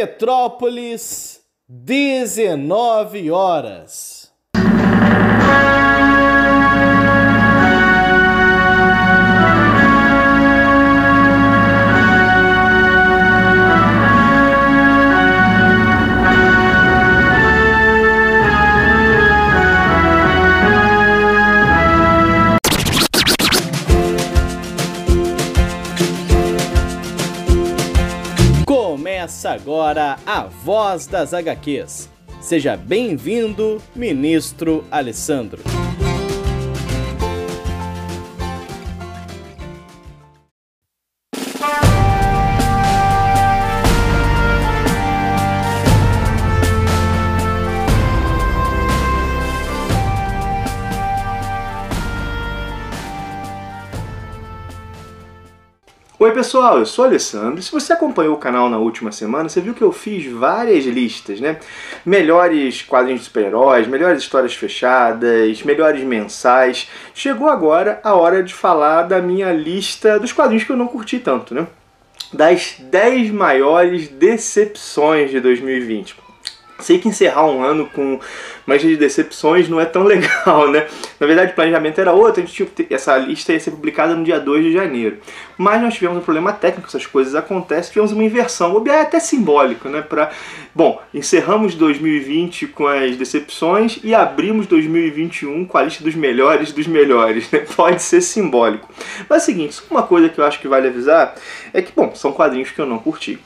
Metrópolis, 19 horas. Começa agora a Voz das HQs. Seja bem-vindo, ministro Alessandro. Oi pessoal, eu sou o Alessandro. Se você acompanhou o canal na última semana, você viu que eu fiz várias listas, né? Melhores quadrinhos de super-heróis, melhores histórias fechadas, melhores mensais. Chegou agora a hora de falar da minha lista dos quadrinhos que eu não curti tanto, né? Das 10 maiores decepções de 2020. Sei que encerrar um ano com mais de decepções não é tão legal, né? Na verdade, o planejamento era outro, a gente tinha essa lista ia ser publicada no dia 2 de janeiro. Mas nós tivemos um problema técnico, essas coisas acontecem, tivemos uma inversão. O é até simbólico, né? Pra, bom, encerramos 2020 com as decepções e abrimos 2021 com a lista dos melhores dos melhores, né? Pode ser simbólico. Mas é o seguinte, uma coisa que eu acho que vale avisar é que, bom, são quadrinhos que eu não curti.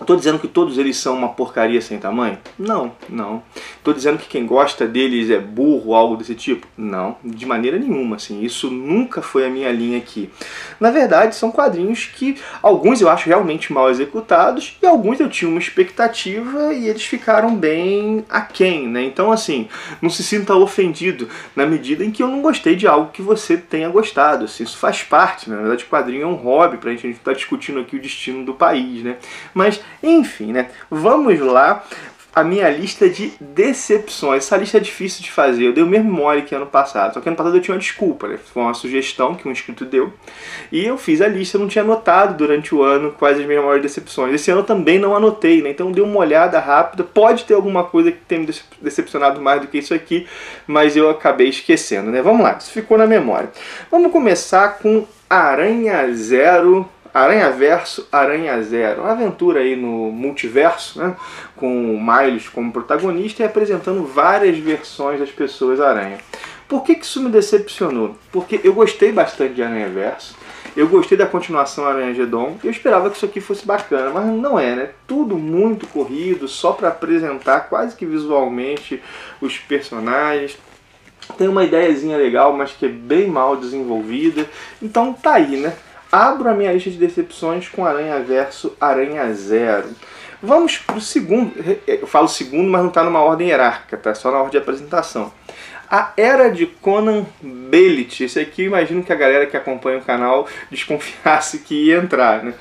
Estou dizendo que todos eles são uma porcaria sem tamanho? Não, não. Estou dizendo que quem gosta deles é burro, algo desse tipo? Não, de maneira nenhuma. Assim, isso nunca foi a minha linha aqui. Na verdade, são quadrinhos que alguns eu acho realmente mal executados e alguns eu tinha uma expectativa e eles ficaram bem aquém, né? Então, assim, não se sinta ofendido na medida em que eu não gostei de algo que você tenha gostado. Assim, isso faz parte, né? na verdade, quadrinho é um hobby para a gente estar tá discutindo aqui o destino do país, né? Mas enfim, né? Vamos lá a minha lista de decepções. Essa lista é difícil de fazer. Eu dei o mesmo mole que ano passado. Só que ano passado eu tinha uma desculpa, né? Foi uma sugestão que um inscrito deu. E eu fiz a lista, eu não tinha anotado durante o ano quais as minhas maiores decepções. Esse ano eu também não anotei, né? Então dei uma olhada rápida. Pode ter alguma coisa que tenha me decepcionado mais do que isso aqui, mas eu acabei esquecendo, né? Vamos lá, isso ficou na memória. Vamos começar com Aranha Zero Aranha Verso, Aranha Zero. Uma aventura aí no multiverso, né? Com o Miles como protagonista e apresentando várias versões das pessoas Aranha. Por que, que isso me decepcionou? Porque eu gostei bastante de Aranha Verso. Eu gostei da continuação Aranha Gedon. Eu esperava que isso aqui fosse bacana, mas não é, né? Tudo muito corrido, só para apresentar quase que visualmente os personagens tem uma ideiazinha legal, mas que é bem mal desenvolvida. Então tá aí, né? Abro a minha lista de decepções com Aranha Verso Aranha Zero. Vamos pro segundo. Eu falo segundo, mas não está numa ordem hierárquica, tá? Só na ordem de apresentação. A Era de Conan Bellit. Esse aqui eu imagino que a galera que acompanha o canal desconfiasse que ia entrar, né?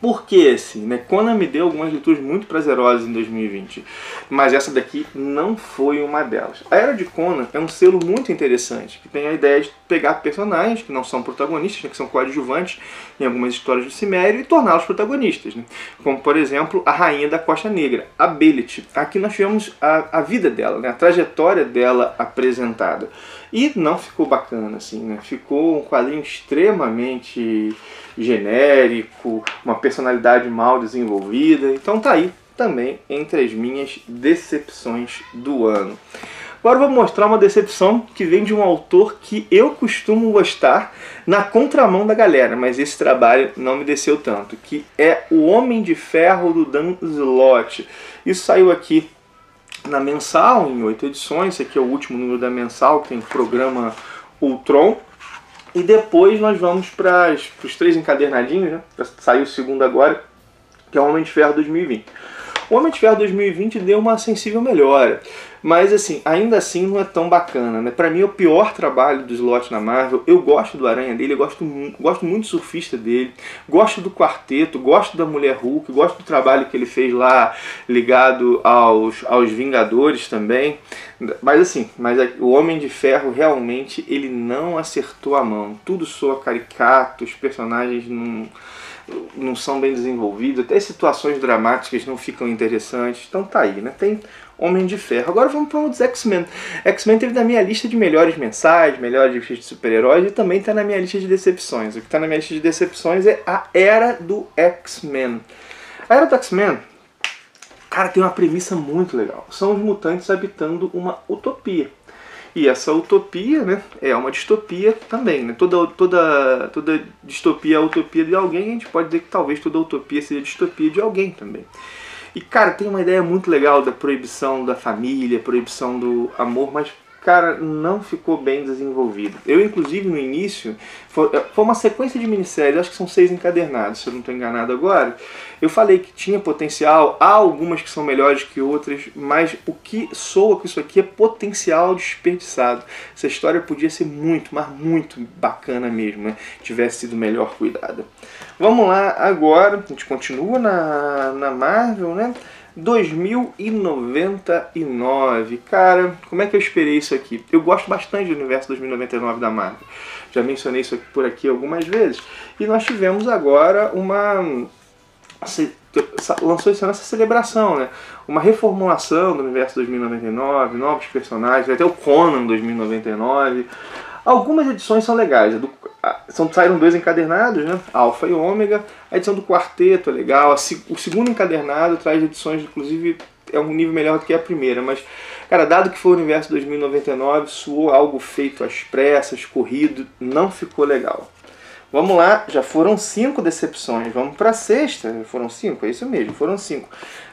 Porque assim, né? Conan me deu algumas leituras muito prazerosas em 2020, mas essa daqui não foi uma delas. A Era de Conan é um selo muito interessante, que tem a ideia de pegar personagens que não são protagonistas, né, que são coadjuvantes em algumas histórias do Cimério e torná-los protagonistas. Né? Como, por exemplo, a Rainha da Costa Negra, a Belit. Aqui nós tivemos a, a vida dela, né? a trajetória dela apresentada. E não ficou bacana, assim, né? Ficou um quadrinho extremamente genérico, uma personalidade mal desenvolvida. Então tá aí também entre as minhas decepções do ano. Agora vou mostrar uma decepção que vem de um autor que eu costumo gostar na contramão da galera, mas esse trabalho não me desceu tanto, que é O Homem de Ferro do Dan Slott. Isso saiu aqui na mensal, em oito edições, esse aqui é o último número da mensal, que tem o programa Ultron. E depois nós vamos para os três encadernadinhos, né? Saiu o segundo agora, que é o Homem de Ferro 2020. O Homem de Ferro 2020 deu uma sensível melhora, mas assim, ainda assim não é tão bacana, né? Para mim é o pior trabalho do Slot na Marvel. Eu gosto do Aranha dele, eu gosto, gosto muito do surfista dele, gosto do quarteto, gosto da Mulher Hulk, gosto do trabalho que ele fez lá ligado aos, aos Vingadores também. Mas assim, mas o Homem de Ferro realmente ele não acertou a mão. Tudo soa caricato, os personagens não não são bem desenvolvidos, até situações dramáticas não ficam interessantes. Então tá aí, né? Tem Homem de Ferro. Agora vamos para os X-Men. X-Men teve na minha lista de melhores mensais, melhores listas de super-heróis e também está na minha lista de decepções. O que está na minha lista de decepções é a Era do X-Men. A Era do X-Men, cara, tem uma premissa muito legal. São os mutantes habitando uma utopia. E essa utopia né, é uma distopia também. Né? Toda, toda, toda distopia é utopia de alguém, a gente pode dizer que talvez toda utopia seja distopia de alguém também. E, cara, tem uma ideia muito legal da proibição da família, proibição do amor, mas cara, não ficou bem desenvolvido. Eu, inclusive, no início, foi, foi uma sequência de minisséries, acho que são seis encadernados, se eu não estou enganado agora. Eu falei que tinha potencial, há algumas que são melhores que outras, mas o que soa com isso aqui é potencial desperdiçado. Essa história podia ser muito, mas muito bacana mesmo, né? Tivesse sido melhor cuidada. Vamos lá agora, a gente continua na, na Marvel, né? 2099. Cara, como é que eu esperei isso aqui? Eu gosto bastante do universo 2099 da Marvel. Já mencionei isso por aqui algumas vezes. E nós tivemos agora uma. Lançou esse ano essa celebração, né? Uma reformulação do universo 2099, novos personagens, até o Conan 2099. Algumas edições são legais. Do, são, saíram dois encadernados, né? Alfa e Ômega. A edição do quarteto é legal. o segundo encadernado traz edições, inclusive, é um nível melhor do que a primeira. Mas, cara, dado que foi o universo 2099, suou algo feito às pressas, corrido, não ficou legal. Vamos lá, já foram cinco decepções. Vamos para sexta. Foram cinco? É isso mesmo, foram cinco.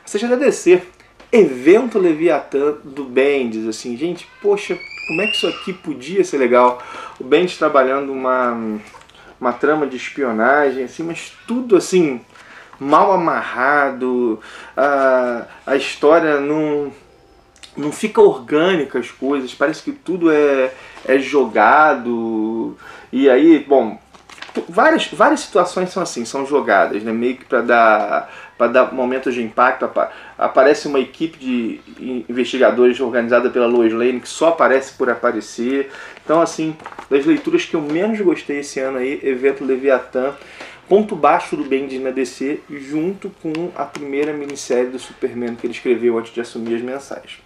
A sexta da DC. Evento Leviatã do Bendis. Assim, gente, poxa, como é que isso aqui podia ser legal? O Bendis trabalhando uma, uma trama de espionagem, assim, mas tudo assim, mal amarrado, a, a história não, não fica orgânica as coisas, parece que tudo é, é jogado. E aí, bom, várias, várias situações são assim, são jogadas, né? Meio que para dar para dar momentos de impacto. Aparece uma equipe de investigadores organizada pela Lois Lane que só aparece por aparecer. Então, assim, das leituras que eu menos gostei esse ano aí, Evento Leviatã, ponto baixo do Bendis na DC, junto com a primeira minissérie do Superman que ele escreveu antes de assumir as mensagens.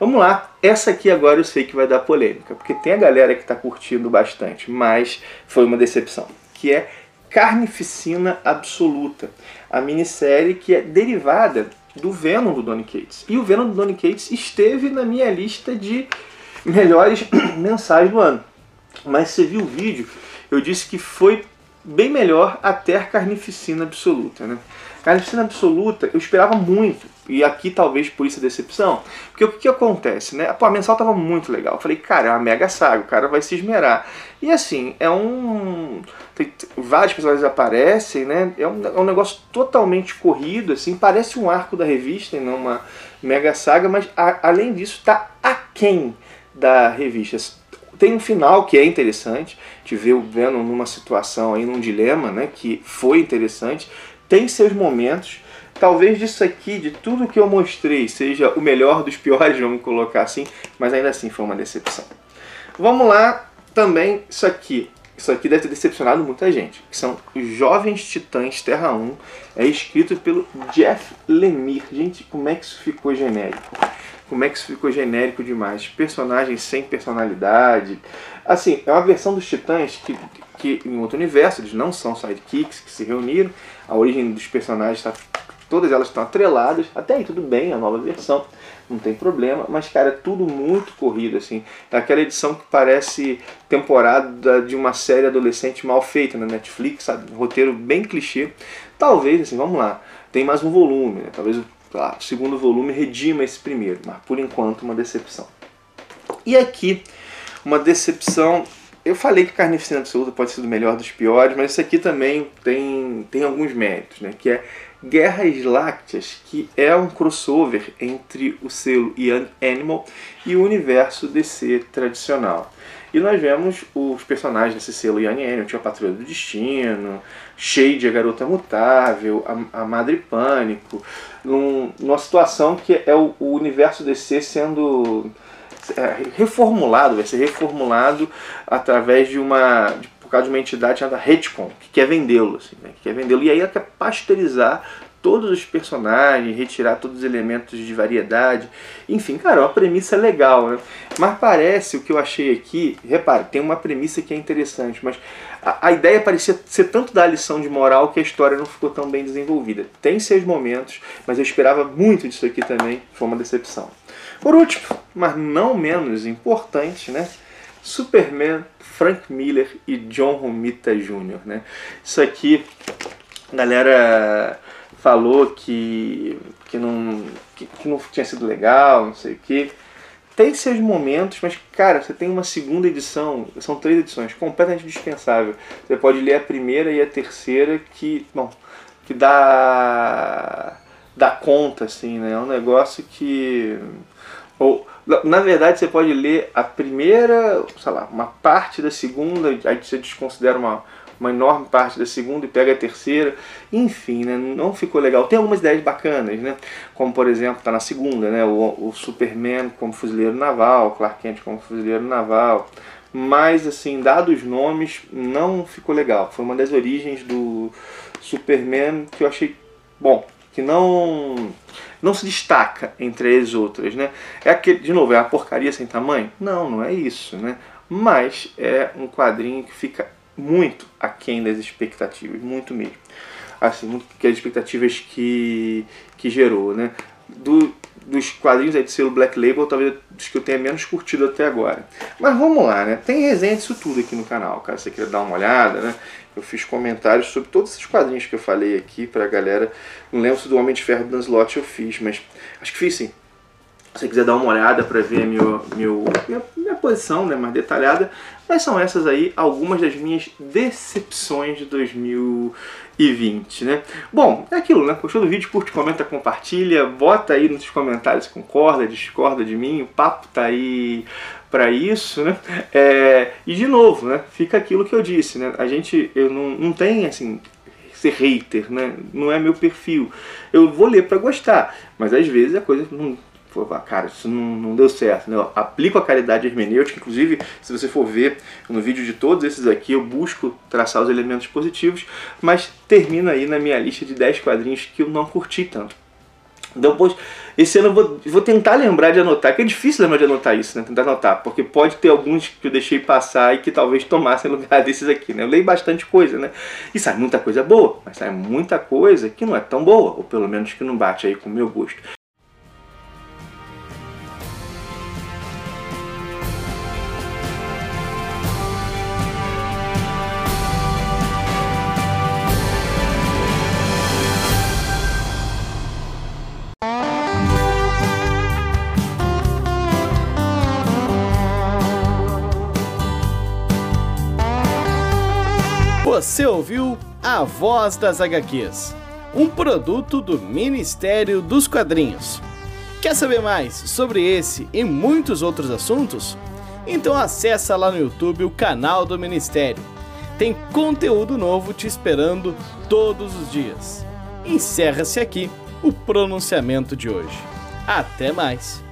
Vamos lá, essa aqui agora eu sei que vai dar polêmica, porque tem a galera que está curtindo bastante, mas foi uma decepção, que é Carnificina Absoluta, a minissérie que é derivada do Venom do Donny Cates. E o Venom do Donny Cates esteve na minha lista de melhores mensais do ano. Mas você viu o vídeo, eu disse que foi bem melhor até a Carnificina Absoluta, né? Carnificina Absoluta, eu esperava muito. E aqui talvez por isso a decepção. Porque o que, que acontece, né? Pô, a mensal tava muito legal. Eu falei, cara, é uma mega saga, o cara vai se esmerar. E assim, é um. Tem, vários personagens aparecem, né? É um, é um negócio totalmente corrido, assim, parece um arco da revista e não uma mega saga, mas a, além disso, tá aquém da revista. Tem um final que é interessante, te ver o Venom numa situação aí, num dilema, né? Que foi interessante. Tem seus momentos Talvez disso aqui, de tudo que eu mostrei, seja o melhor dos piores, vamos colocar assim, mas ainda assim foi uma decepção. Vamos lá, também isso aqui. Isso aqui deve ter decepcionado muita gente. Que são Jovens Titãs Terra 1. É escrito pelo Jeff Lemire. Gente, como é que isso ficou genérico? Como é que isso ficou genérico demais? Personagens sem personalidade. Assim, é uma versão dos Titãs que, que em outro universo, eles não são sidekicks que se reuniram. A origem dos personagens está todas elas estão atreladas. Até aí tudo bem, a nova versão, não tem problema, mas cara, é tudo muito corrido assim. É aquela edição que parece temporada de uma série adolescente mal feita na Netflix, sabe? Um roteiro bem clichê. Talvez assim, vamos lá, tem mais um volume, né? talvez lá, o segundo volume redima esse primeiro, mas por enquanto uma decepção. E aqui, uma decepção eu falei que Carnificina Absoluta pode ser o melhor dos piores, mas isso aqui também tem, tem alguns méritos, né? Que é Guerras Lácteas, que é um crossover entre o selo Young Animal e o universo DC tradicional. E nós vemos os personagens desse selo Young Animal, tinha a Patrulha do Destino, Shade, a Garota Mutável, a, a Madre Pânico, num, numa situação que é o, o universo DC sendo reformulado, vai ser reformulado através de uma... De, por causa de uma entidade chamada Retcon, que quer vendê-lo, assim, né? que quer vendê-lo. E aí ela quer pasteurizar todos os personagens, retirar todos os elementos de variedade. Enfim, cara, uma premissa legal, né? Mas parece, o que eu achei aqui, repare, tem uma premissa que é interessante, mas a, a ideia parecia ser tanto da lição de moral que a história não ficou tão bem desenvolvida. Tem seus momentos, mas eu esperava muito disso aqui também, foi uma decepção. Por último, mas não menos importante, né? Superman, Frank Miller e John Romita Jr., né? Isso aqui, galera falou que, que, não, que, que não tinha sido legal, não sei o que. Tem seus momentos, mas cara, você tem uma segunda edição, são três edições, completamente dispensável. Você pode ler a primeira e a terceira que, bom, que dá dá conta assim, né? É um negócio que ou na verdade você pode ler a primeira, sei lá, uma parte da segunda, aí você desconsidera uma uma enorme parte da segunda e pega a terceira. Enfim, né, não ficou legal. Tem algumas ideias bacanas, né? Como por exemplo, está na segunda, né? O, o Superman como fuzileiro naval, Clark Kent como fuzileiro naval. Mas assim, dados os nomes, não ficou legal. Foi uma das origens do Superman que eu achei bom, que não não se destaca entre as outras, né? É aquele, de novo, é a porcaria sem tamanho? Não, não é isso, né? Mas é um quadrinho que fica muito aquém das expectativas, muito mesmo. Assim, muito que as expectativas que, que gerou, né? Do, dos quadrinhos aí de selo Black Label, talvez dos que eu tenha menos curtido até agora. Mas vamos lá, né? Tem resenha disso tudo aqui no canal, cara. Se você quer dar uma olhada, né? Eu fiz comentários sobre todos esses quadrinhos que eu falei aqui pra galera. Não lembro se do Homem de Ferro do Slot eu fiz, mas acho que fiz sim. Se você quiser dar uma olhada para ver meu, meu, minha, minha posição né, mais detalhada, mas são essas aí algumas das minhas decepções de 2020, né? Bom, é aquilo, né? Gostou do vídeo? Curte, comenta, compartilha, bota aí nos comentários se concorda, discorda de mim, o papo tá aí para isso, né? É, e de novo, né? Fica aquilo que eu disse, né? A gente, eu não, não tem assim ser hater, né? Não é meu perfil. Eu vou ler para gostar, mas às vezes a coisa não cara, isso não, não deu certo. Né? Eu aplico a caridade hermenêutica, inclusive, se você for ver no vídeo de todos esses aqui, eu busco traçar os elementos positivos, mas termino aí na minha lista de 10 quadrinhos que eu não curti tanto. Depois, esse ano eu vou, vou tentar lembrar de anotar, que é difícil lembrar de anotar isso, né? Tentar anotar, porque pode ter alguns que eu deixei passar e que talvez tomassem lugar desses aqui, né? Eu leio bastante coisa, né? E sai muita coisa boa, mas sai muita coisa que não é tão boa, ou pelo menos que não bate aí com o meu gosto. Você ouviu A Voz das HQs, um produto do Ministério dos Quadrinhos. Quer saber mais sobre esse e muitos outros assuntos? Então acessa lá no YouTube o canal do Ministério. Tem conteúdo novo te esperando todos os dias. Encerra-se aqui o pronunciamento de hoje. Até mais!